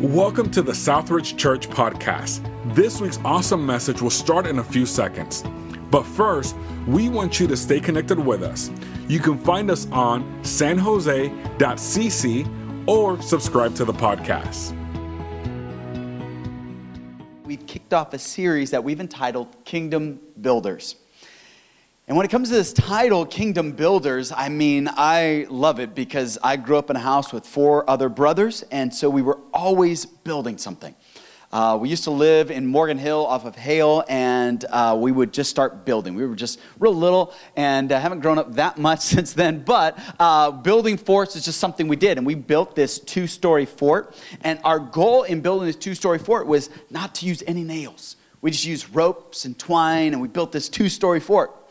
Welcome to the Southridge Church podcast. This week's awesome message will start in a few seconds. But first, we want you to stay connected with us. You can find us on sanjose.cc or subscribe to the podcast. We've kicked off a series that we've entitled Kingdom Builders. And when it comes to this title, Kingdom Builders, I mean, I love it because I grew up in a house with four other brothers, and so we were always building something. Uh, we used to live in Morgan Hill off of Hale, and uh, we would just start building. We were just real little and uh, haven't grown up that much since then, but uh, building forts is just something we did. And we built this two story fort. And our goal in building this two story fort was not to use any nails. We just used ropes and twine, and we built this two story fort.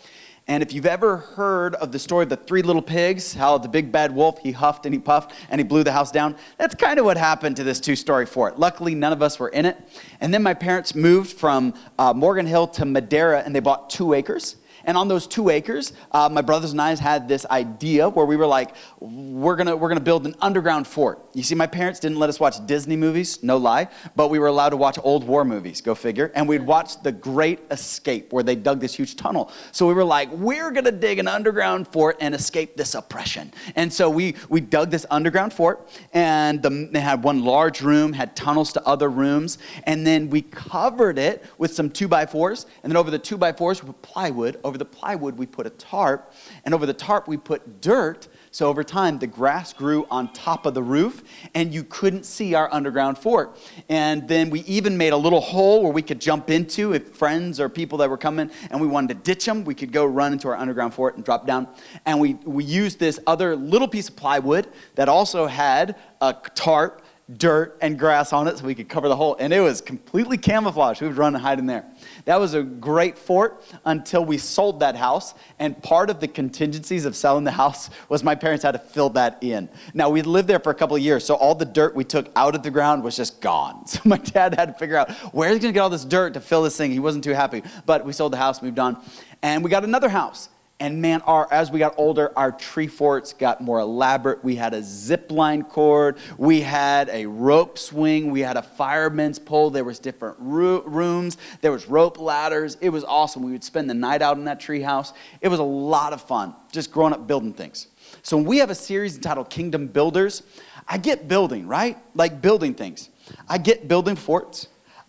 And if you've ever heard of the story of the three little pigs, how the big bad wolf, he huffed and he puffed and he blew the house down, that's kind of what happened to this two story fort. Luckily, none of us were in it. And then my parents moved from uh, Morgan Hill to Madera and they bought two acres. And on those two acres, uh, my brothers and I had this idea where we were like, we're gonna, we're gonna build an underground fort. You see, my parents didn't let us watch Disney movies, no lie, but we were allowed to watch old war movies, go figure. And we'd watch The Great Escape, where they dug this huge tunnel. So we were like, we're gonna dig an underground fort and escape this oppression. And so we, we dug this underground fort, and the, they had one large room, had tunnels to other rooms, and then we covered it with some two by fours, and then over the two by fours, we put plywood. Over over the plywood, we put a tarp, and over the tarp, we put dirt. So over time, the grass grew on top of the roof, and you couldn't see our underground fort. And then we even made a little hole where we could jump into if friends or people that were coming and we wanted to ditch them, we could go run into our underground fort and drop down. And we, we used this other little piece of plywood that also had a tarp dirt and grass on it so we could cover the hole. And it was completely camouflaged. We would run and hide in there. That was a great fort until we sold that house. And part of the contingencies of selling the house was my parents had to fill that in. Now, we lived there for a couple of years, so all the dirt we took out of the ground was just gone. So my dad had to figure out where he's going to get all this dirt to fill this thing. He wasn't too happy. But we sold the house, moved on, and we got another house. And man, our, as we got older, our tree forts got more elaborate. We had a zip line cord, we had a rope swing, we had a fireman's pole. There was different ro- rooms, there was rope ladders. It was awesome. We would spend the night out in that tree house. It was a lot of fun, just growing up building things. So we have a series entitled Kingdom Builders, I get building, right? Like building things. I get building forts.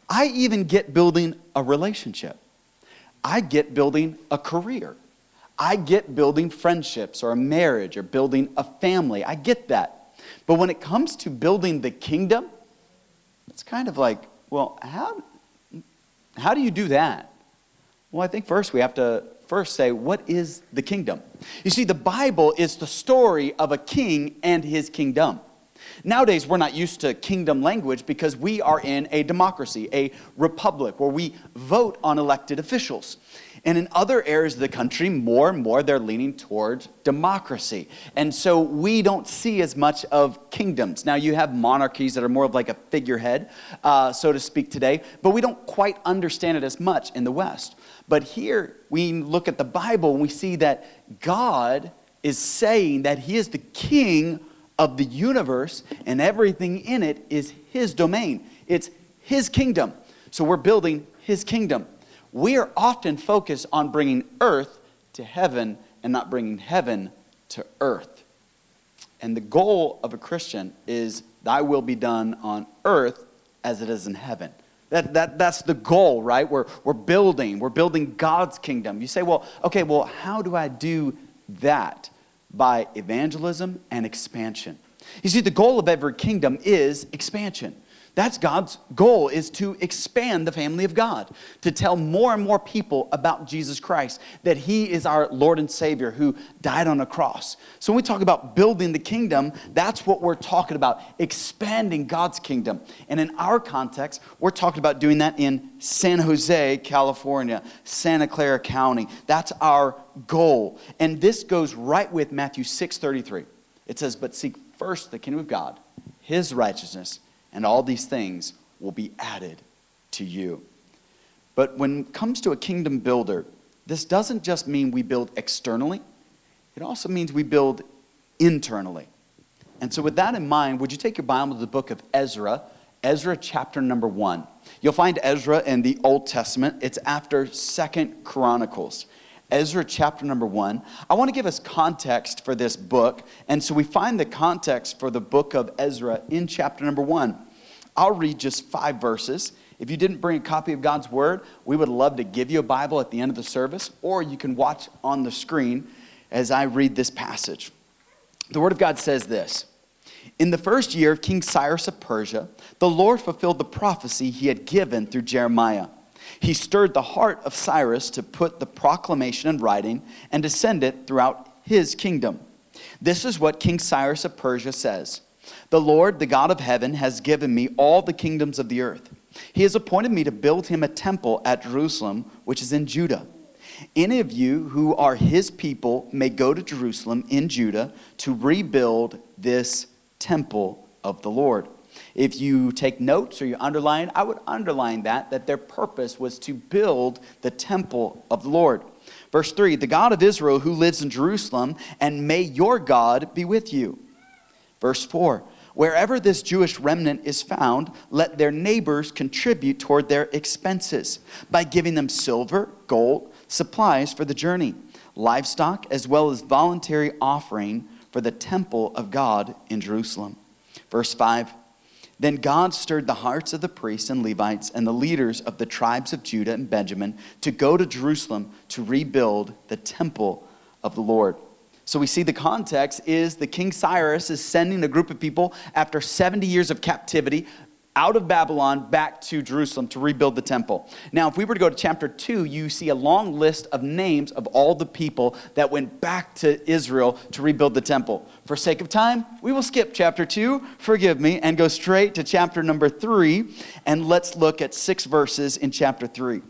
I even get building a relationship. I get building a career. I get building friendships or a marriage or building a family. I get that. But when it comes to building the kingdom, it's kind of like, well, how, how do you do that? Well, I think first we have to first say, what is the kingdom? You see, the Bible is the story of a king and his kingdom. Nowadays, we're not used to kingdom language because we are in a democracy, a republic, where we vote on elected officials. And in other areas of the country, more and more they're leaning toward democracy. And so we don't see as much of kingdoms. Now, you have monarchies that are more of like a figurehead, uh, so to speak, today, but we don't quite understand it as much in the West. But here, we look at the Bible and we see that God is saying that He is the king of the universe and everything in it is His domain. It's His kingdom. So we're building His kingdom we are often focused on bringing earth to heaven and not bringing heaven to earth. And the goal of a Christian is, Thy will be done on earth as it is in heaven. That, that, that's the goal, right? We're, we're building, we're building God's kingdom. You say, well, okay, well, how do I do that? By evangelism and expansion. You see, the goal of every kingdom is expansion. That's God's goal is to expand the family of God, to tell more and more people about Jesus Christ, that he is our Lord and Savior who died on a cross. So when we talk about building the kingdom, that's what we're talking about, expanding God's kingdom. And in our context, we're talking about doing that in San Jose, California, Santa Clara County. That's our goal. And this goes right with Matthew 6:33. It says, "But seek first the kingdom of God, his righteousness, and all these things will be added to you. But when it comes to a kingdom builder, this doesn't just mean we build externally, it also means we build internally. And so, with that in mind, would you take your Bible to the book of Ezra? Ezra chapter number one. You'll find Ezra in the Old Testament. It's after Second Chronicles. Ezra chapter number one. I want to give us context for this book. And so we find the context for the book of Ezra in chapter number one. I'll read just five verses. If you didn't bring a copy of God's word, we would love to give you a Bible at the end of the service, or you can watch on the screen as I read this passage. The word of God says this In the first year of King Cyrus of Persia, the Lord fulfilled the prophecy he had given through Jeremiah. He stirred the heart of Cyrus to put the proclamation in writing and to send it throughout his kingdom. This is what King Cyrus of Persia says The Lord, the God of heaven, has given me all the kingdoms of the earth. He has appointed me to build him a temple at Jerusalem, which is in Judah. Any of you who are his people may go to Jerusalem in Judah to rebuild this temple of the Lord. If you take notes or you underline, I would underline that, that their purpose was to build the temple of the Lord. Verse 3 The God of Israel who lives in Jerusalem, and may your God be with you. Verse 4 Wherever this Jewish remnant is found, let their neighbors contribute toward their expenses by giving them silver, gold, supplies for the journey, livestock, as well as voluntary offering for the temple of God in Jerusalem. Verse 5 Then God stirred the hearts of the priests and Levites and the leaders of the tribes of Judah and Benjamin to go to Jerusalem to rebuild the temple of the Lord. So we see the context is the King Cyrus is sending a group of people after 70 years of captivity out of Babylon back to Jerusalem to rebuild the temple. Now, if we were to go to chapter 2, you see a long list of names of all the people that went back to Israel to rebuild the temple. For sake of time, we will skip chapter 2, forgive me, and go straight to chapter number 3, and let's look at six verses in chapter 3.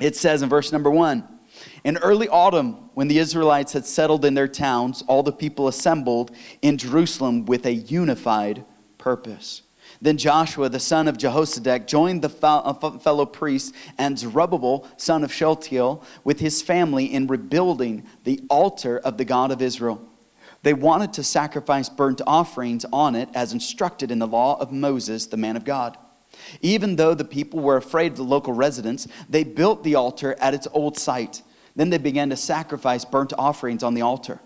It says in verse number 1 in early autumn, when the Israelites had settled in their towns, all the people assembled in Jerusalem with a unified purpose. Then Joshua, the son of Jehozadak, joined the uh, fellow priests and Zerubbabel, son of Shealtiel, with his family in rebuilding the altar of the God of Israel. They wanted to sacrifice burnt offerings on it as instructed in the law of Moses, the man of God. Even though the people were afraid of the local residents, they built the altar at its old site then they began to sacrifice burnt offerings on the altar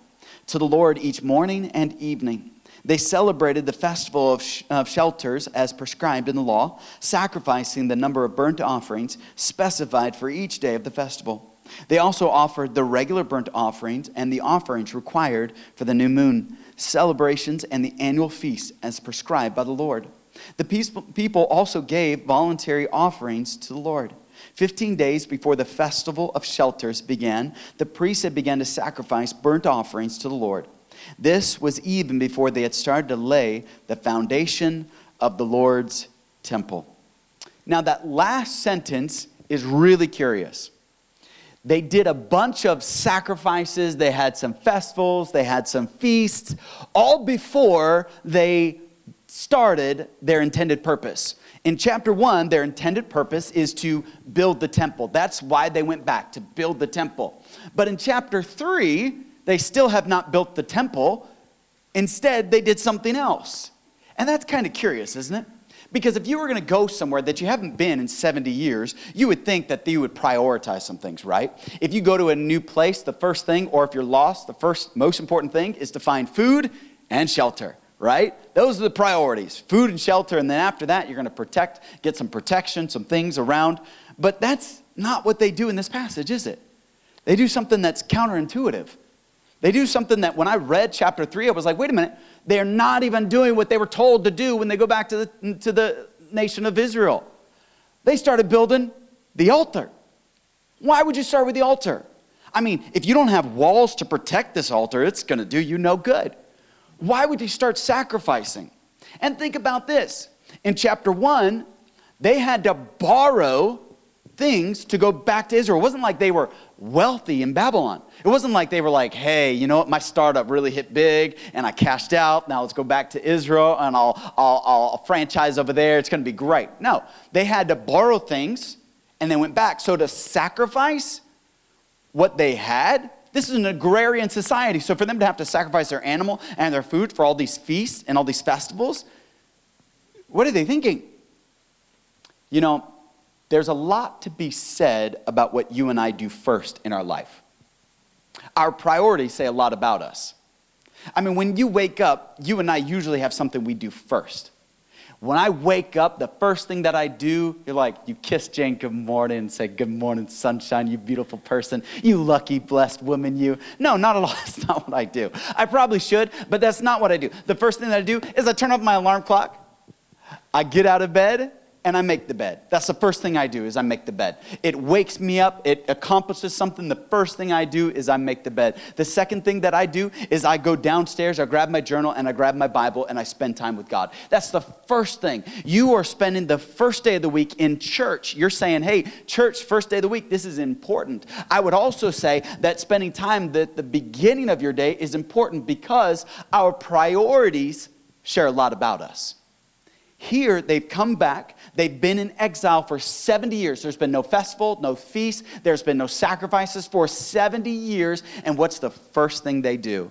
to the Lord each morning and evening. They celebrated the festival of, sh- of, shelters as prescribed in the law, sacrificing the number of burnt offerings specified for each day of the festival. They also offered the regular burnt offerings and the offerings required for the new moon, celebrations, and the annual feast as prescribed by the Lord. The people also gave voluntary offerings to the Lord. Fifteen days before the festival of shelters began, the priests had begun to sacrifice burnt offerings to the Lord. This was even before they had started to lay the foundation of the Lord's temple. Now, that last sentence is really curious. They did a bunch of sacrifices, they had some festivals, they had some feasts, all before they started their intended purpose. In chapter one, their intended purpose is to build the temple. That's why they went back, to build the temple. But in chapter three, they still have not built the temple. Instead, they did something else. And that's kind of curious, isn't it? Because if you were going to go somewhere that you haven't been in 70 years, you would think that you would prioritize some things, right? If you go to a new place, the first thing, or if you're lost, the first most important thing is to find food and shelter right? Those are the priorities food and shelter. And then after that, you're going to protect, get some protection, some things around. But that's not what they do in this passage, is it? They do something that's counterintuitive. They do something that when I read chapter 3, I was like, wait a minute, they're not even doing what they were told to do when they go back to the, to the nation of Israel. They started building the altar. Why would you start with the altar? I mean, if you don't have walls to protect this altar, it's going to do you no good why would he start sacrificing? And think about this. In chapter 1, they had to borrow things to go back to Israel. It wasn't like they were wealthy in Babylon. It wasn't like they were like, hey, you know what, my startup really hit big and I cashed out. Now let's go back to Israel and I'll, I'll, I'll franchise over there. It's going to be great. No, they had to borrow things and they went back. So to sacrifice what they had this is an agrarian society. So for them to have to sacrifice their animal and their food for all these feasts and all these festivals, what are they thinking? You know, there's a lot to be said about what you and I do first in our life. Our priorities say a lot about us. I mean, when you wake up, you and I usually have something we do first. When I wake up, the first thing that I do, you're like, you kiss Jane good morning and say, Good morning, sunshine, you beautiful person, you lucky, blessed woman, you. No, not at all. That's not what I do. I probably should, but that's not what I do. The first thing that I do is I turn off my alarm clock, I get out of bed, and I make the bed. That's the first thing I do is I make the bed. It wakes me up, it accomplishes something. The first thing I do is I make the bed. The second thing that I do is I go downstairs, I grab my journal and I grab my Bible and I spend time with God. That's the first thing. You are spending the first day of the week in church. You're saying, "Hey, church first day of the week, this is important." I would also say that spending time at the beginning of your day is important because our priorities share a lot about us. Here, they've come back. They've been in exile for 70 years. There's been no festival, no feast, there's been no sacrifices for 70 years. And what's the first thing they do?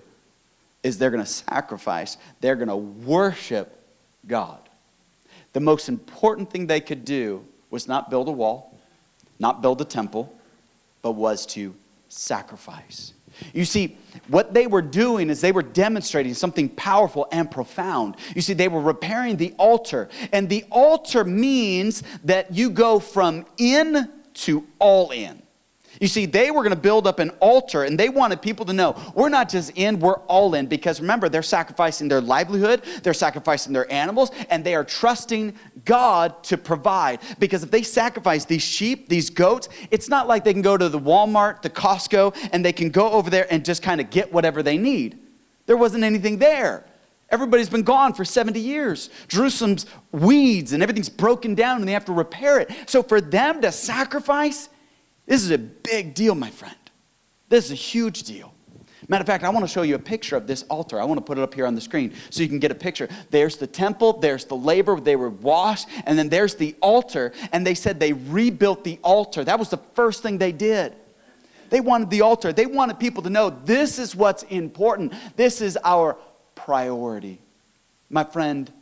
Is they're going to sacrifice, they're going to worship God. The most important thing they could do was not build a wall, not build a temple, but was to sacrifice. You see, what they were doing is they were demonstrating something powerful and profound. You see, they were repairing the altar. And the altar means that you go from in to all in. You see, they were going to build up an altar and they wanted people to know we're not just in, we're all in. Because remember, they're sacrificing their livelihood, they're sacrificing their animals, and they are trusting God to provide. Because if they sacrifice these sheep, these goats, it's not like they can go to the Walmart, the Costco, and they can go over there and just kind of get whatever they need. There wasn't anything there. Everybody's been gone for 70 years. Jerusalem's weeds and everything's broken down and they have to repair it. So for them to sacrifice, this is a big deal, my friend. This is a huge deal. Matter of fact, I want to show you a picture of this altar. I want to put it up here on the screen so you can get a picture. There's the temple, there's the laver, they were washed, and then there's the altar. And they said they rebuilt the altar. That was the first thing they did. They wanted the altar. They wanted people to know this is what's important. This is our priority. My friend,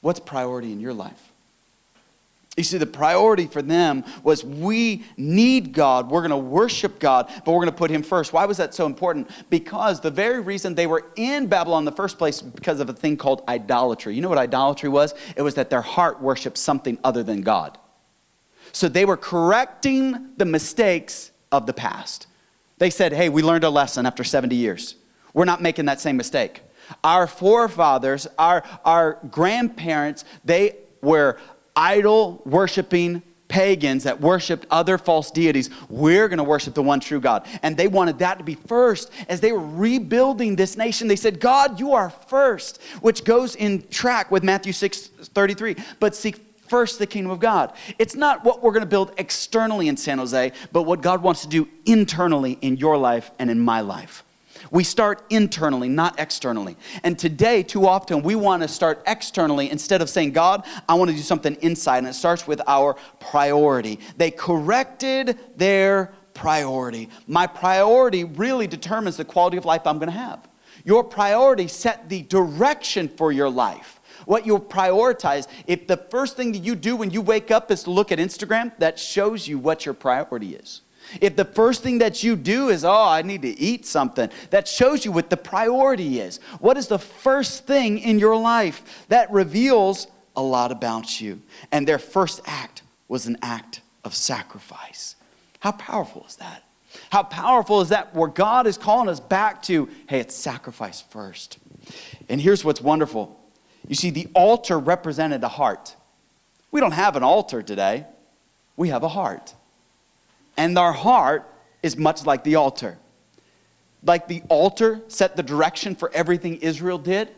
what's priority in your life? You see, the priority for them was we need God. We're going to worship God, but we're going to put Him first. Why was that so important? Because the very reason they were in Babylon in the first place because of a thing called idolatry. You know what idolatry was? It was that their heart worshiped something other than God. So they were correcting the mistakes of the past. They said, hey, we learned a lesson after 70 years. We're not making that same mistake. Our forefathers, our, our grandparents, they were idol worshiping pagans that worshiped other false deities. We're going to worship the one true God. And they wanted that to be first. As they were rebuilding this nation, they said, God, you are first, which goes in track with Matthew 6 33. But seek first the kingdom of God. It's not what we're going to build externally in San Jose, but what God wants to do internally in your life and in my life. We start internally, not externally. And today, too often, we want to start externally instead of saying, God, I want to do something inside. And it starts with our priority. They corrected their priority. My priority really determines the quality of life I'm going to have. Your priority set the direction for your life what you'll prioritize. If the first thing that you do when you wake up is to look at Instagram, that shows you what your priority is. If the first thing that you do is, oh, I need to eat something, that shows you what the priority is. What is the first thing in your life? That reveals a lot about you. And their first act was an act of sacrifice. How powerful is that? How powerful is that where God is calling us back to, hey, it's sacrifice first. And here's what's wonderful you see, the altar represented a heart. We don't have an altar today, we have a heart. And our heart is much like the altar. Like the altar set the direction for everything Israel did,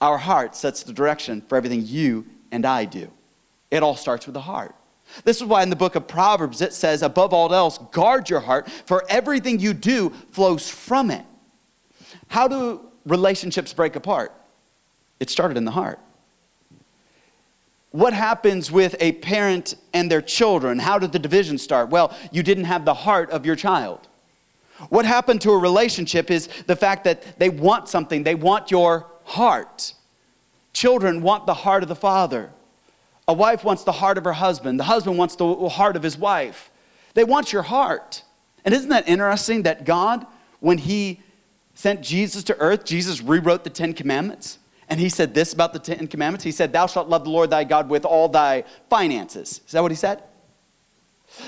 our heart sets the direction for everything you and I do. It all starts with the heart. This is why in the book of Proverbs it says, above all else, guard your heart, for everything you do flows from it. How do relationships break apart? It started in the heart what happens with a parent and their children? How did the division start? Well, you didn't have the heart of your child. What happened to a relationship is the fact that they want something, they want your heart. Children want the heart of the father. A wife wants the heart of her husband. The husband wants the heart of his wife. They want your heart. And isn't that interesting that God, when He sent Jesus to earth, Jesus rewrote the Ten Commandments? And He said this about the Ten Commandments. He said, Thou shalt love the Lord thy God with all thy finances. Is that what He said?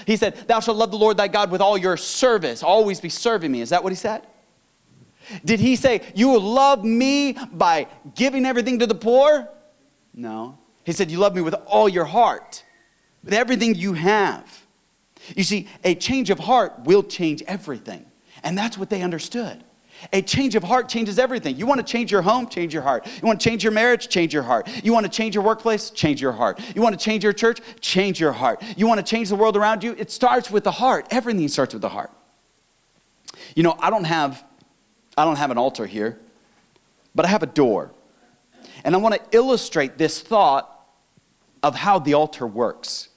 He said, Thou shalt love the Lord thy God with all your service. Always be serving me. Is that what He said? Did He say, You will love me by giving everything to the poor? No. He said, You love me with all your heart, with everything you have. You see, a change of heart will change everything. And that's what they understood. A change of heart changes everything. You want to change your home? Change your heart. You want to change your marriage? Change your heart. You want to change your workplace? Change your heart. You want to change your church? Change your heart. You want to change the world around you? It starts with the heart. Everything starts with the heart. You know, I don't have I don't have an altar here, but I have a door. And I want to illustrate this thought of how the altar works.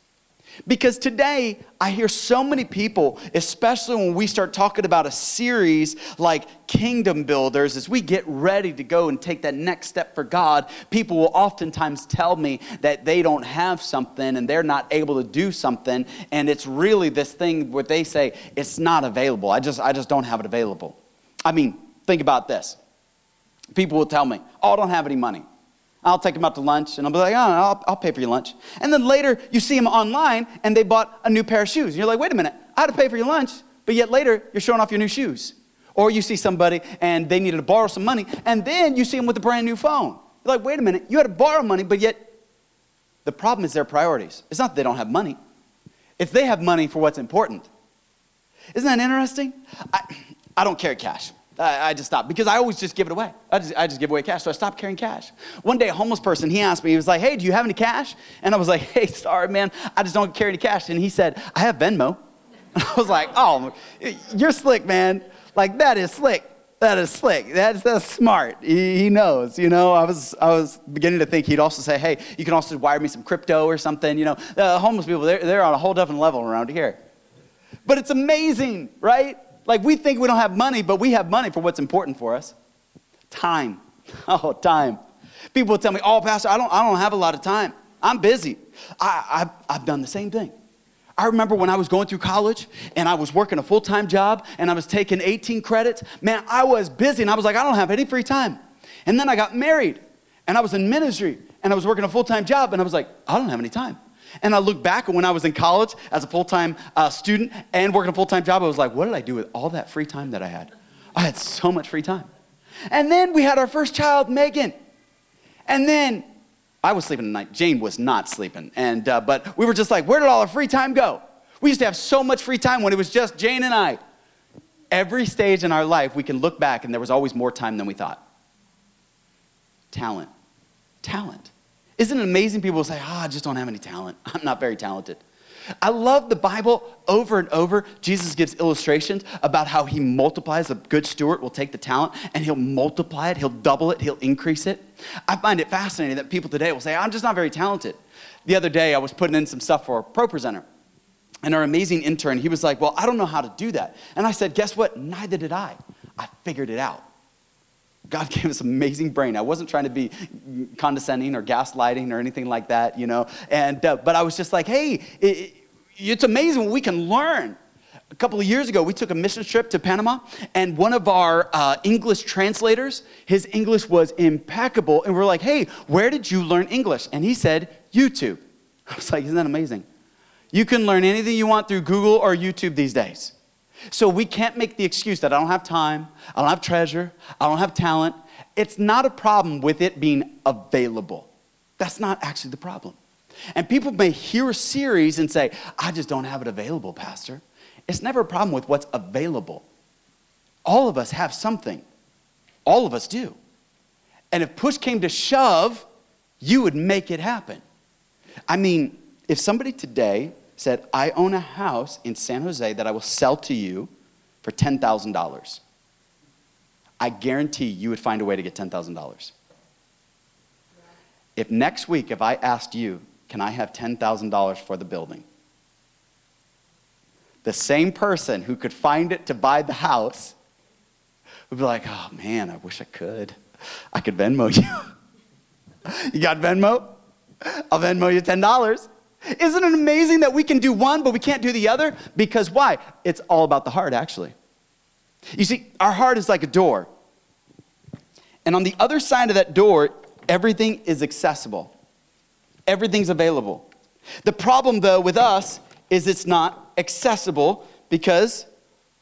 Because today, I hear so many people, especially when we start talking about a series like Kingdom Builders, as we get ready to go and take that next step for God, people will oftentimes tell me that they don't have something and they're not able to do something. And it's really this thing where they say, it's not available. I just, I just don't have it available. I mean, think about this. People will tell me, oh, I don't have any money. I'll take them out to lunch and I'll be like, oh, I'll, I'll pay for your lunch. And then later you see them online and they bought a new pair of shoes. And you're like, wait a minute, I had to pay for your lunch, but yet later you're showing off your new shoes. Or you see somebody and they needed to borrow some money and then you see them with a brand new phone. You're like, wait a minute, you had to borrow money, but yet the problem is their priorities. It's not that they don't have money, it's they have money for what's important. Isn't that interesting? I, I don't carry cash. I, just stopped because I always just give it away. I just, I just give away cash, so I stopped carrying cash. One day, a homeless person, he asked me, he was like, hey, do you have any cash? And I was like, hey, sorry, man, I just don't carry any cash. And he said, I have Venmo. And I was like, oh, you're slick, man. Like, that is slick. That is slick. That's, that's smart. He, he, knows, you know. I was, I was beginning to think he'd also say, hey, you can also wire me some crypto or something, you know. The homeless people, they're, they're on a whole different level around here. But it's amazing, right? Like we think we don't have money, but we have money for what's important for us. Time. Oh, time. People tell me, oh, Pastor, I don't, I don't have a lot of time. I'm busy. I, I've, I've done the same thing. I remember when I was going through college and I was working a full time job and I was taking 18 credits. Man, I was busy and I was like, I don't have any free time. And then I got married and I was in ministry and I was working a full time job and I was like, I don't have any time. And I look back when I was in college as a full time uh, student and working a full time job, I was like, what did I do with all that free time that I had? I had so much free time. And then we had our first child, Megan. And then I was sleeping at night. Jane was not sleeping. And, uh, but we were just like, where did all our free time go? We used to have so much free time when it was just Jane and I. Every stage in our life, we can look back and there was always more time than we thought. Talent. Talent. Isn't it amazing? People will say, ah, oh, I just don't have any talent. I'm not very talented. I love the Bible over and over. Jesus gives illustrations about how he multiplies. A good steward will take the talent and he'll multiply it, he'll double it, he'll increase it. I find it fascinating that people today will say, I'm just not very talented. The other day, I was putting in some stuff for a Pro Presenter. And our amazing intern, he was like, Well, I don't know how to do that. And I said, Guess what? Neither did I. I figured it out. God gave us amazing brain. I wasn't trying to be condescending or gaslighting or anything like that, you know. And uh, but I was just like, hey, it, it's amazing what we can learn. A couple of years ago, we took a mission trip to Panama, and one of our uh, English translators, his English was impeccable, and we're like, hey, where did you learn English? And he said, YouTube. I was like, isn't that amazing? You can learn anything you want through Google or YouTube these days. So we can't make the excuse that I don't have time, I don't have treasure, I don't have talent. It's not a problem with it being available. That's not actually the problem. And people may hear a series and say, I just don't have it available, Pastor. It's never a problem with what's available. All of us have something, all of us do. And if push came to shove, you would make it happen. I mean, if somebody today said, I own a house in San Jose that I will sell to you for $10,000. I guarantee you would find a way to get $10,000. If next week, if I asked you, can I have $10,000 for the building? The same person who could find it to buy the house would be like, oh man, I wish I could. I could Venmo you. you got Venmo? I'll Venmo you $10. Isn't it amazing that we can do one, but we can't do the other? Because why? It's all about the heart, actually. You see, our heart is like a door. And on the other side of that door, everything is accessible, everything's available. The problem, though, with us is it's not accessible because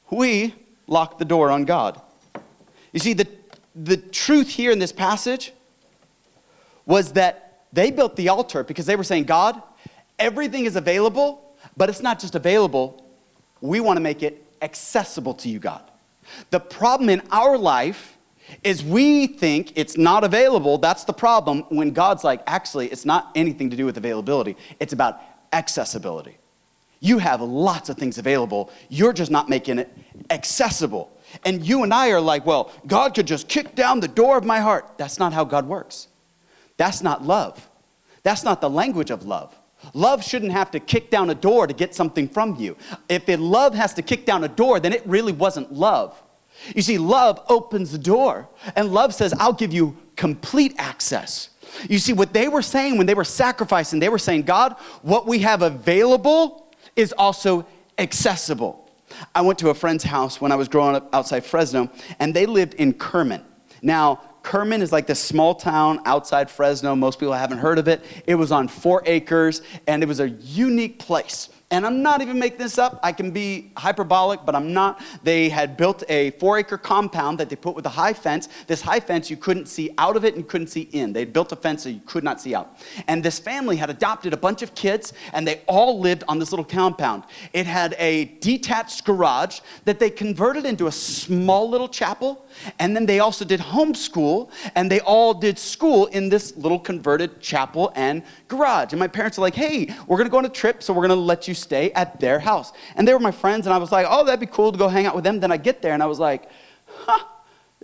we lock the door on God. You see, the, the truth here in this passage was that they built the altar because they were saying, God, everything is available, but it's not just available. We want to make it accessible to you, God. The problem in our life is we think it's not available. That's the problem when God's like, actually, it's not anything to do with availability, it's about accessibility. You have lots of things available, you're just not making it accessible. And you and I are like, well, God could just kick down the door of my heart. That's not how God works. That's not love. That's not the language of love. Love shouldn't have to kick down a door to get something from you. If love has to kick down a door, then it really wasn't love. You see, love opens the door, and love says, I'll give you complete access. You see, what they were saying when they were sacrificing, they were saying, God, what we have available is also accessible. I went to a friend's house when I was growing up outside Fresno, and they lived in Kerman. Now, Kerman is like this small town outside Fresno. Most people haven't heard of it. It was on four acres, and it was a unique place. And I'm not even making this up. I can be hyperbolic, but I'm not. They had built a four acre compound that they put with a high fence. This high fence, you couldn't see out of it and you couldn't see in. They built a fence so you could not see out. And this family had adopted a bunch of kids, and they all lived on this little compound. It had a detached garage that they converted into a small little chapel. And then they also did homeschool, and they all did school in this little converted chapel and garage. And my parents are like, hey, we're gonna go on a trip, so we're gonna let you stay at their house. And they were my friends, and I was like, oh, that'd be cool to go hang out with them. Then I get there, and I was like, huh,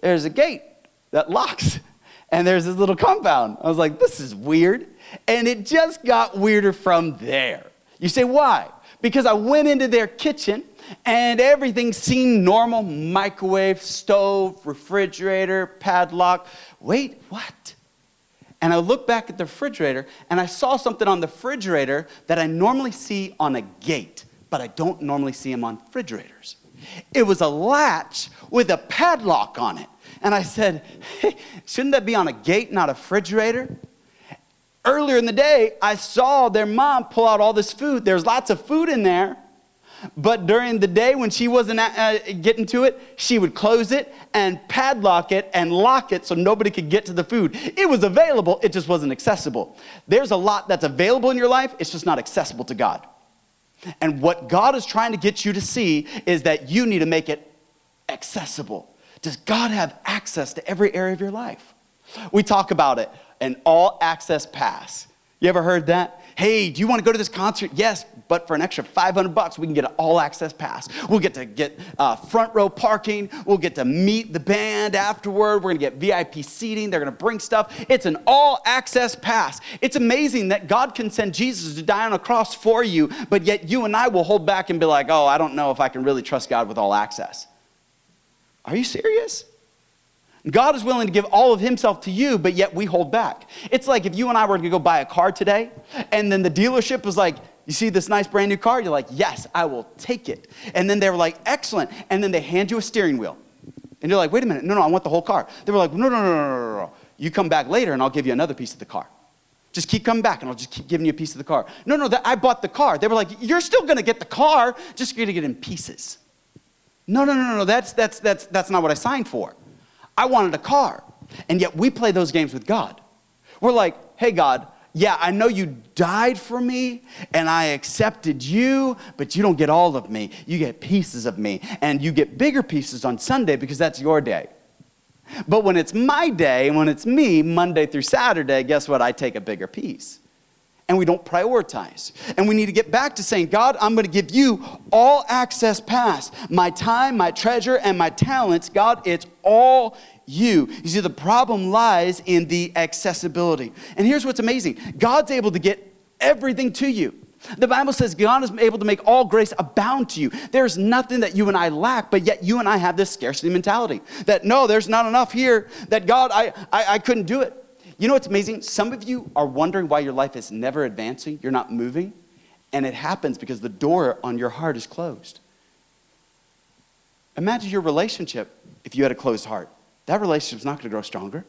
there's a gate that locks, and there's this little compound. I was like, this is weird. And it just got weirder from there. You say, why? Because I went into their kitchen and everything seemed normal microwave, stove, refrigerator, padlock. Wait, what? And I looked back at the refrigerator and I saw something on the refrigerator that I normally see on a gate, but I don't normally see them on refrigerators. It was a latch with a padlock on it. And I said, hey, shouldn't that be on a gate, not a refrigerator? Earlier in the day, I saw their mom pull out all this food. There's lots of food in there, but during the day, when she wasn't uh, getting to it, she would close it and padlock it and lock it so nobody could get to the food. It was available, it just wasn't accessible. There's a lot that's available in your life, it's just not accessible to God. And what God is trying to get you to see is that you need to make it accessible. Does God have access to every area of your life? We talk about it an all access pass. You ever heard that? Hey, do you want to go to this concert? Yes, but for an extra 500 bucks, we can get an all access pass. We'll get to get uh, front row parking. We'll get to meet the band afterward. We're going to get VIP seating. They're going to bring stuff. It's an all access pass. It's amazing that God can send Jesus to die on a cross for you, but yet you and I will hold back and be like, oh, I don't know if I can really trust God with all access. Are you serious? God is willing to give all of himself to you, but yet we hold back. It's like if you and I were to go buy a car today, and then the dealership was like, you see this nice brand new car? You're like, yes, I will take it. And then they were like, excellent. And then they hand you a steering wheel. And you're like, wait a minute, no, no, I want the whole car. They were like, no, no, no, no, no, no. You come back later and I'll give you another piece of the car. Just keep coming back and I'll just keep giving you a piece of the car. No, no, I bought the car. They were like, you're still gonna get the car, just you're gonna get in pieces. No, no, no, no, no, that's, that's, that's, that's not what I signed for. I wanted a car. And yet we play those games with God. We're like, hey, God, yeah, I know you died for me and I accepted you, but you don't get all of me. You get pieces of me. And you get bigger pieces on Sunday because that's your day. But when it's my day, when it's me, Monday through Saturday, guess what? I take a bigger piece. And we don't prioritize. And we need to get back to saying, God, I'm going to give you all access pass. My time, my treasure, and my talents, God, it's all you. You see, the problem lies in the accessibility. And here's what's amazing God's able to get everything to you. The Bible says God is able to make all grace abound to you. There's nothing that you and I lack, but yet you and I have this scarcity mentality that no, there's not enough here, that God, I, I, I couldn't do it. You know what's amazing? Some of you are wondering why your life is never advancing, you're not moving, and it happens because the door on your heart is closed. Imagine your relationship if you had a closed heart. That relationship's not going to grow stronger.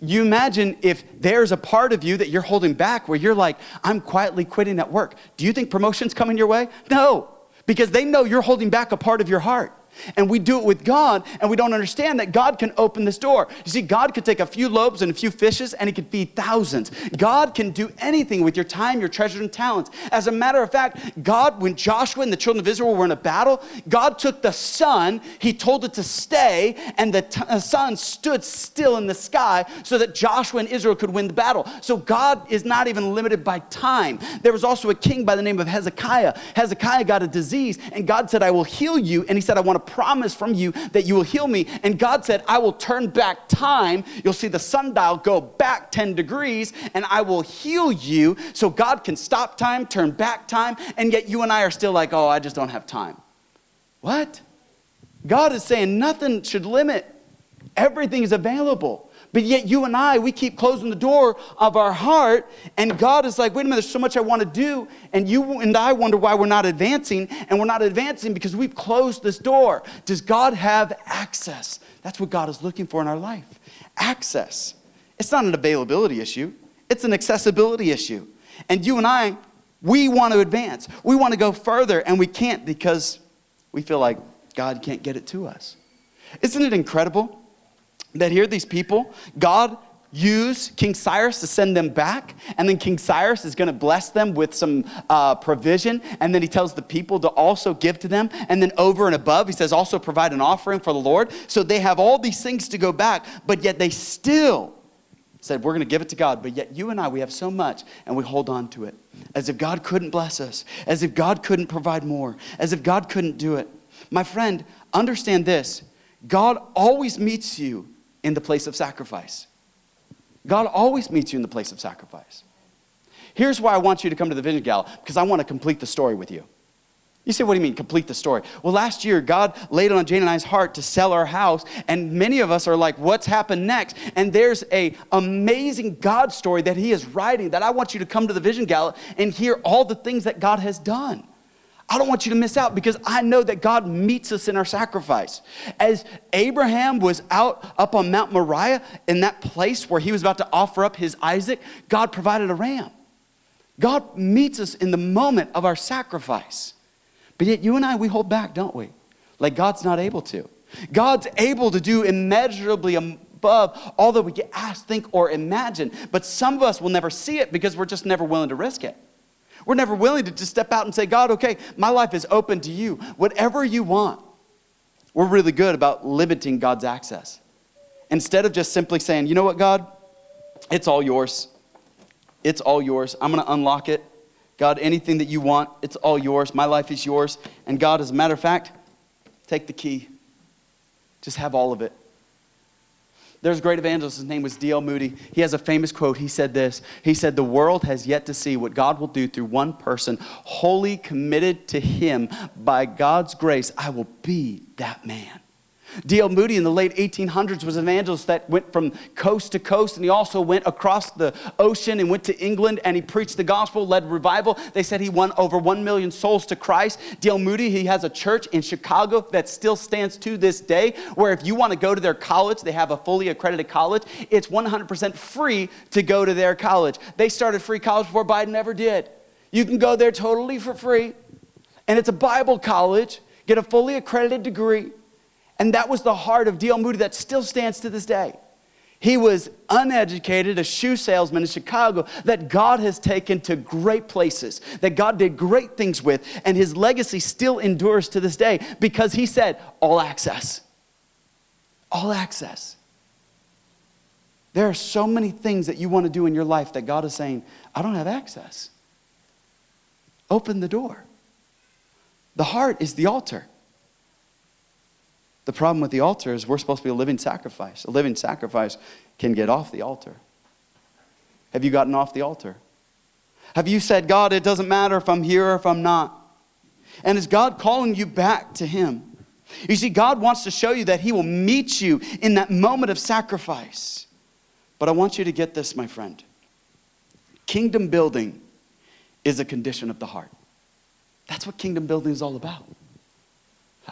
You imagine if there's a part of you that you're holding back where you're like, I'm quietly quitting at work. Do you think promotion's coming your way? No, because they know you're holding back a part of your heart and we do it with God, and we don't understand that God can open this door. You see, God could take a few loaves and a few fishes, and He could feed thousands. God can do anything with your time, your treasures, and talents. As a matter of fact, God, when Joshua and the children of Israel were in a battle, God took the sun, He told it to stay, and the t- uh, sun stood still in the sky so that Joshua and Israel could win the battle. So God is not even limited by time. There was also a king by the name of Hezekiah. Hezekiah got a disease, and God said, I will heal you. And He said, I want to promise from you that you will heal me. And God said, I will turn back time. You'll see the sundial go back 10 degrees, and I will heal you. So God can stop time, turn back time, and yet you and I are still like, oh, I just don't have time. What? God is saying nothing should limit, everything is available. But yet, you and I, we keep closing the door of our heart, and God is like, wait a minute, there's so much I want to do. And you and I wonder why we're not advancing, and we're not advancing because we've closed this door. Does God have access? That's what God is looking for in our life access. It's not an availability issue, it's an accessibility issue. And you and I, we want to advance. We want to go further, and we can't because we feel like God can't get it to us. Isn't it incredible? That here these people, God used King Cyrus to send them back, and then King Cyrus is going to bless them with some uh, provision, and then he tells the people to also give to them, and then over and above, he says also provide an offering for the Lord. So they have all these things to go back, but yet they still said, We're going to give it to God, but yet you and I, we have so much, and we hold on to it as if God couldn't bless us, as if God couldn't provide more, as if God couldn't do it. My friend, understand this God always meets you in the place of sacrifice. God always meets you in the place of sacrifice. Here's why I want you to come to the Vision Gala, because I want to complete the story with you. You say, what do you mean, complete the story? Well, last year, God laid on Jane and I's heart to sell our house, and many of us are like, what's happened next? And there's a amazing God story that He is writing that I want you to come to the Vision Gala and hear all the things that God has done. I don't want you to miss out because I know that God meets us in our sacrifice. As Abraham was out up on Mount Moriah in that place where he was about to offer up his Isaac, God provided a ram. God meets us in the moment of our sacrifice. But yet, you and I, we hold back, don't we? Like God's not able to. God's able to do immeasurably above all that we can ask, think, or imagine. But some of us will never see it because we're just never willing to risk it. We're never willing to just step out and say, God, okay, my life is open to you. Whatever you want. We're really good about limiting God's access. Instead of just simply saying, you know what, God, it's all yours. It's all yours. I'm going to unlock it. God, anything that you want, it's all yours. My life is yours. And God, as a matter of fact, take the key. Just have all of it. There's a great evangelist, his name was D.L. Moody. He has a famous quote. He said this He said, The world has yet to see what God will do through one person, wholly committed to Him. By God's grace, I will be that man. D.L. Moody in the late 1800s was an evangelist that went from coast to coast, and he also went across the ocean and went to England and he preached the gospel, led revival. They said he won over 1 million souls to Christ. D.L. Moody, he has a church in Chicago that still stands to this day, where if you want to go to their college, they have a fully accredited college. It's 100% free to go to their college. They started free college before Biden ever did. You can go there totally for free, and it's a Bible college, get a fully accredited degree. And that was the heart of D.L. Moody that still stands to this day. He was uneducated, a shoe salesman in Chicago that God has taken to great places, that God did great things with, and his legacy still endures to this day because he said, All access. All access. There are so many things that you want to do in your life that God is saying, I don't have access. Open the door. The heart is the altar. The problem with the altar is we're supposed to be a living sacrifice. A living sacrifice can get off the altar. Have you gotten off the altar? Have you said, God, it doesn't matter if I'm here or if I'm not? And is God calling you back to Him? You see, God wants to show you that He will meet you in that moment of sacrifice. But I want you to get this, my friend. Kingdom building is a condition of the heart. That's what kingdom building is all about.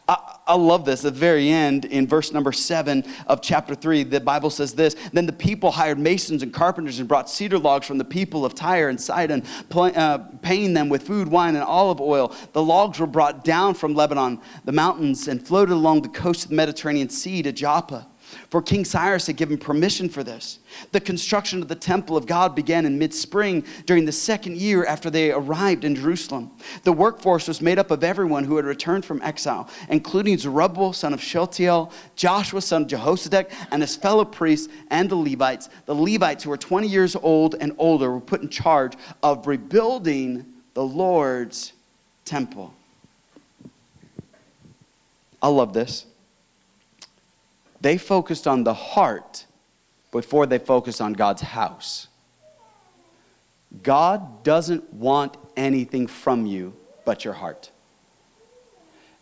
I, I, love this. At the very end, in verse number seven of chapter three, the Bible says this Then the people hired masons and carpenters and brought cedar logs from the people of Tyre and Sidon, uh, paying them with food, wine, and olive oil. The logs were brought down from Lebanon, the mountains, and floated along the coast of the Mediterranean Sea to Joppa for King Cyrus had given permission for this. The construction of the temple of God began in mid spring during the second year after they arrived in Jerusalem. The workforce was made up of everyone who had returned from exile, including Zerubbabel, son of Shealtiel, Joshua, son of Jehozadak, and his fellow priests and the Levites. The Levites, who were 20 years old and older, were put in charge of rebuilding the Lord's temple. I love this. They focused on the heart before they focused on God's house. God doesn't want anything from you but your heart.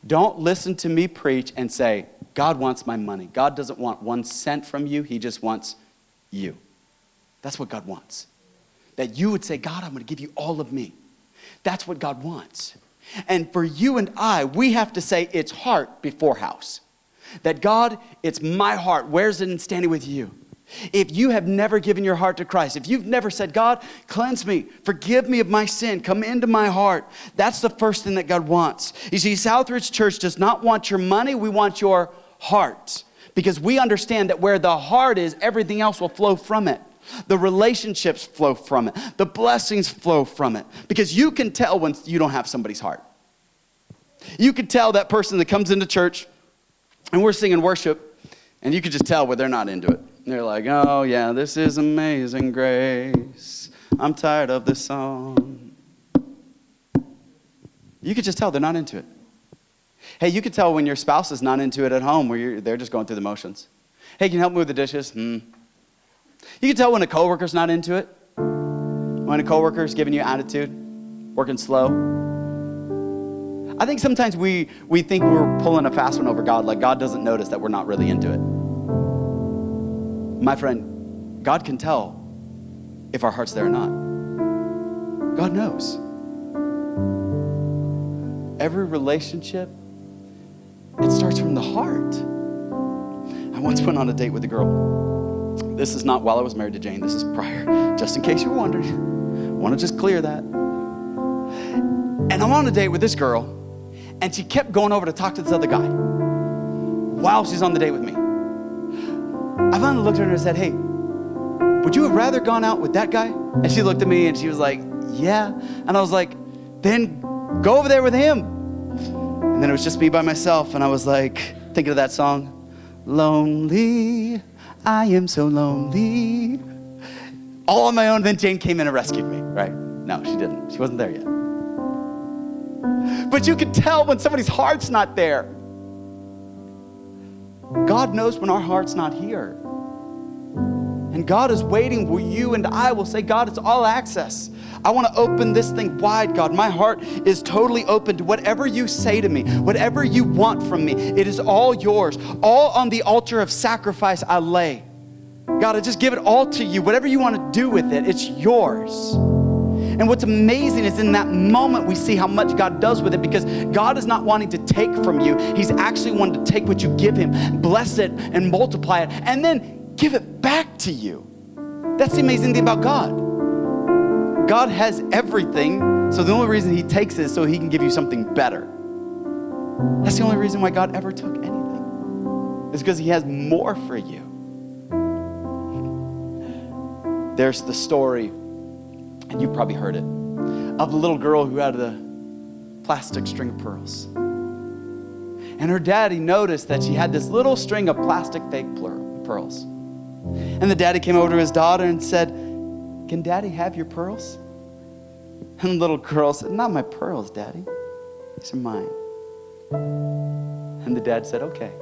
Don't listen to me preach and say, God wants my money. God doesn't want one cent from you, He just wants you. That's what God wants. That you would say, God, I'm going to give you all of me. That's what God wants. And for you and I, we have to say it's heart before house. That God, it's my heart. Where's it in standing with you? If you have never given your heart to Christ, if you've never said, God, cleanse me, forgive me of my sin, come into my heart, that's the first thing that God wants. You see, Southridge Church does not want your money, we want your heart. Because we understand that where the heart is, everything else will flow from it. The relationships flow from it, the blessings flow from it. Because you can tell when you don't have somebody's heart. You can tell that person that comes into church and we're singing worship, and you could just tell where they're not into it. They're like, oh, yeah, this is amazing grace. I'm tired of this song. You could just tell they're not into it. Hey, you could tell when your spouse is not into it at home, where they're just going through the motions. Hey, can you help me with the dishes? Hmm. You can tell when a coworker's not into it. When a coworker's giving you attitude, working slow. I think sometimes we, we think we're pulling a fast one over God, like God doesn't notice that we're not really into it. My friend, God can tell if our heart's there or not. God knows. Every relationship, it starts from the heart. I once went on a date with a girl. This is not while I was married to Jane, this is prior, just in case you wondering. I want to just clear that. And I'm on a date with this girl and she kept going over to talk to this other guy while she's on the date with me. I finally looked at her and said, Hey, would you have rather gone out with that guy? And she looked at me and she was like, Yeah. And I was like, Then go over there with him. And then it was just me by myself. And I was like, thinking of that song, Lonely, I am so lonely. All on my own. Then Jane came in and rescued me, right? No, she didn't. She wasn't there yet. But you can tell when somebody's heart's not there. God knows when our heart's not here. And God is waiting where you and I will say, God, it's all access. I want to open this thing wide, God. My heart is totally open to whatever you say to me, whatever you want from me. It is all yours. All on the altar of sacrifice I lay. God, I just give it all to you. Whatever you want to do with it, it's yours. And what's amazing is in that moment we see how much God does with it because God is not wanting to take from you. He's actually wanting to take what you give Him, bless it, and multiply it, and then give it back to you. That's the amazing thing about God. God has everything, so the only reason He takes it is so He can give you something better. That's the only reason why God ever took anything, is because He has more for you. There's the story and you probably heard it, of the little girl who had a plastic string of pearls. And her daddy noticed that she had this little string of plastic fake pearls. And the daddy came over to his daughter and said, Can daddy have your pearls? And the little girl said, Not my pearls, daddy. These are mine. And the dad said, Okay.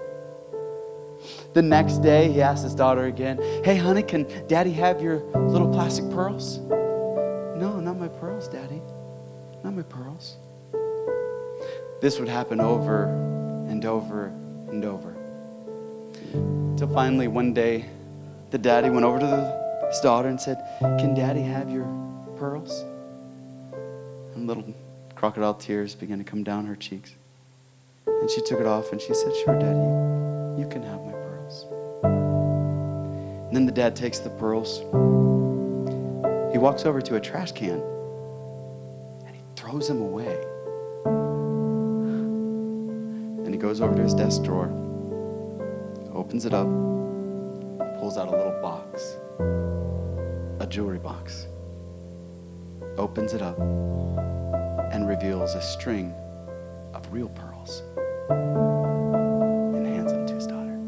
The next day, he asked his daughter again, Hey, honey, can daddy have your little plastic pearls? Pearls. This would happen over and over and over. Till finally, one day, the daddy went over to the his daughter and said, Can daddy have your pearls? And little crocodile tears began to come down her cheeks. And she took it off and she said, Sure, daddy, you, can have my pearls. And then the dad takes the pearls. He walks over to a trash can throws them away. And he goes over to his desk drawer, opens it up, pulls out a little box, a jewelry box, opens it up, and reveals a string of real pearls and hands them to his daughter.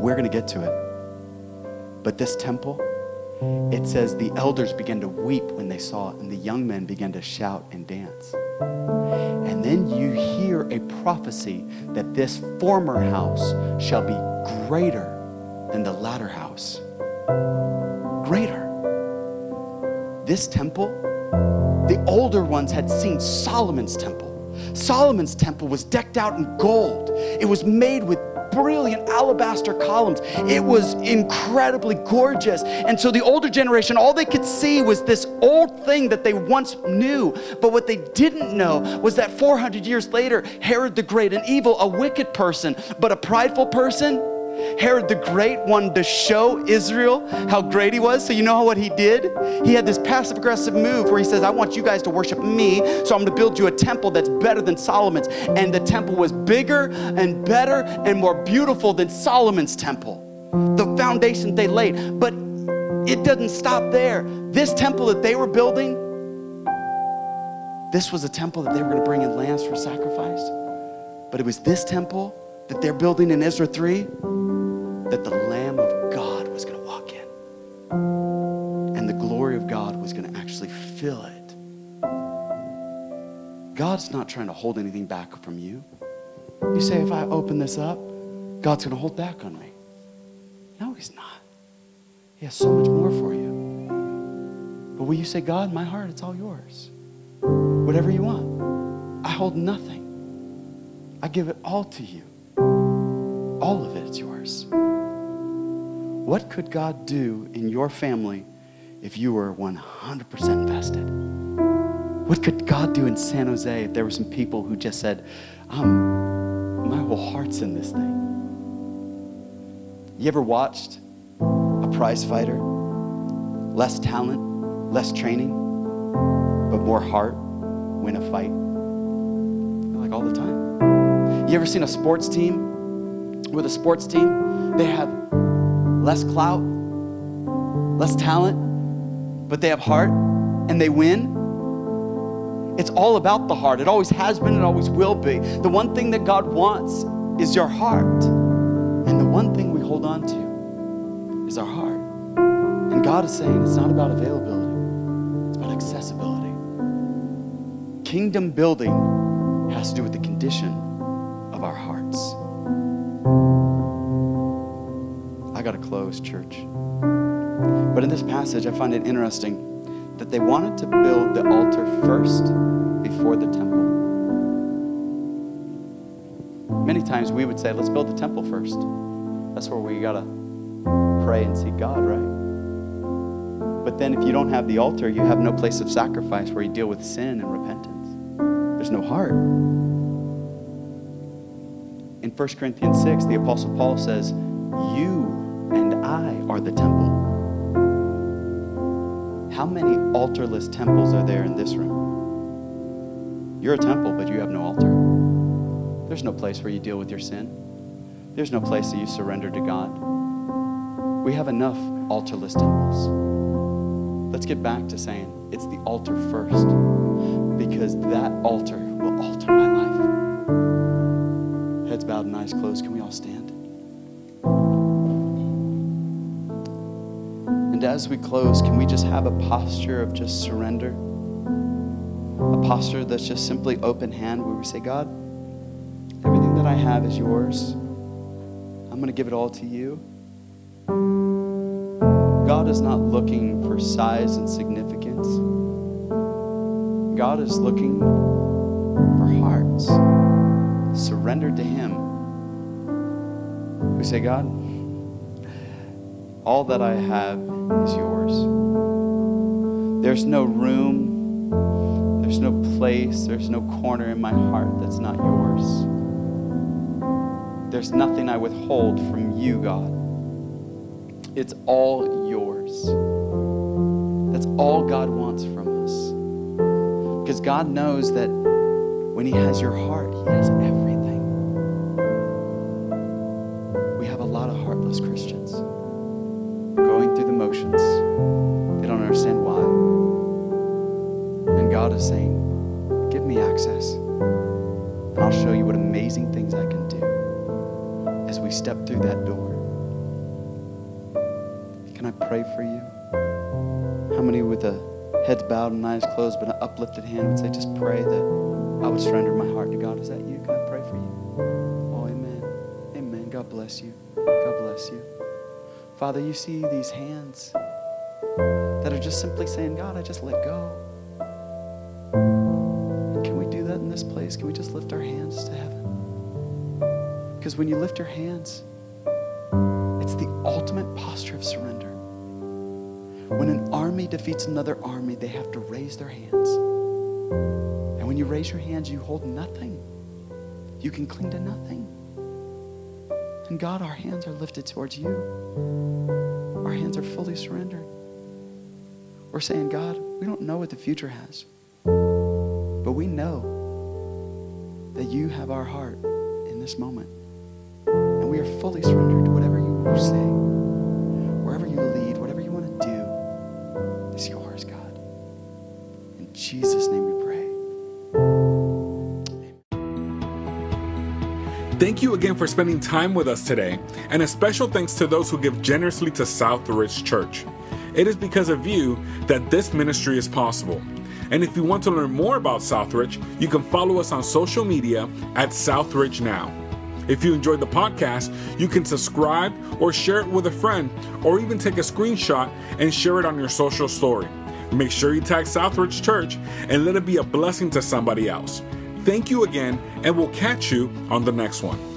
We're going to get to it. But this temple, it says the elders began to weep when they saw it, and the young men began to shout and dance. And then you hear a prophecy that this former house shall be greater than the latter house. Greater. This temple, the older ones had seen Solomon's temple. Solomon's temple was decked out in gold. It was made with brilliant alabaster columns. It was incredibly gorgeous. And so the older generation, all they could see was this old thing that they once knew. But what they didn't know was that 400 years later, Herod the Great, an evil, a wicked person, but a prideful person, Herod the Great wanted to show Israel how great he was. So, you know what he did? He had this passive aggressive move where he says, I want you guys to worship me, so I'm going to build you a temple that's better than Solomon's. And the temple was bigger and better and more beautiful than Solomon's temple. The foundation they laid. But it doesn't stop there. This temple that they were building, this was a temple that they were going to bring in lambs for sacrifice. But it was this temple that they're building in Ezra 3 that the Lamb of God was going to walk in. And the glory of God was going to actually fill it. God's not trying to hold anything back from you. You say, if I open this up, God's going to hold back on me. No, He's not. He has so much more for you. But will you say, God, my heart, it's all yours? Whatever you want. I hold nothing. I give it all to you. All of it is yours. What could God do in your family if you were 100% invested? What could God do in San Jose if there were some people who just said, um, my whole heart's in this thing? You ever watched a prize fighter? Less talent, less training, but more heart win a fight? Like all the time. You ever seen a sports team? With a sports team, they have less clout, less talent, but they have heart and they win. It's all about the heart. It always has been, it always will be. The one thing that God wants is your heart. And the one thing we hold on to is our heart. And God is saying it's not about availability, it's about accessibility. Kingdom building has to do with the condition of our hearts. Close, church. But in this passage, I find it interesting that they wanted to build the altar first before the temple. Many times we would say, let's build the temple first. That's where we got to pray and seek God, right? But then if you don't have the altar, you have no place of sacrifice where you deal with sin and repentance. There's no heart. In 1 Corinthians 6, the Apostle Paul says, You are the temple. How many altarless temples are there in this room? You're a temple, but you have no altar. There's no place where you deal with your sin. There's no place that you surrender to God. We have enough altarless temples. Let's get back to saying it's the altar first, because that altar will alter my life. Heads bowed and eyes closed. Can we all stand? As we close, can we just have a posture of just surrender? A posture that's just simply open hand where we say, God, everything that I have is yours. I'm going to give it all to you. God is not looking for size and significance. God is looking for hearts surrendered to Him. We say, God, All that I have is yours. There's no room, there's no place, there's no corner in my heart that's not yours. There's nothing I withhold from you, God. It's all yours. That's all God wants from us. Because God knows that when He has your heart, He has everything. Motions. They don't understand why. And God is saying, Give me access, and I'll show you what amazing things I can do as we step through that door. Can I pray for you? How many with a heads bowed and eyes closed but an uplifted hand would say, Just pray that I would surrender my heart to God? Is that you? Can I pray for you? Oh, amen. Amen. God bless you. God bless you. Father, you see these hands that are just simply saying, God, I just let go. Can we do that in this place? Can we just lift our hands to heaven? Because when you lift your hands, it's the ultimate posture of surrender. When an army defeats another army, they have to raise their hands. And when you raise your hands, you hold nothing. You can cling to nothing. And God, our hands are lifted towards you. Our hands are fully surrendered. We're saying, God, we don't know what the future has, but we know that you have our heart in this moment. And we are fully surrendered to whatever you say, you for spending time with us today, and a special thanks to those who give generously to Southridge Church. It is because of you that this ministry is possible. And if you want to learn more about Southridge, you can follow us on social media at Southridge Now. If you enjoyed the podcast, you can subscribe or share it with a friend, or even take a screenshot and share it on your social story. Make sure you tag Southridge Church and let it be a blessing to somebody else. Thank you again, and we'll catch you on the next one.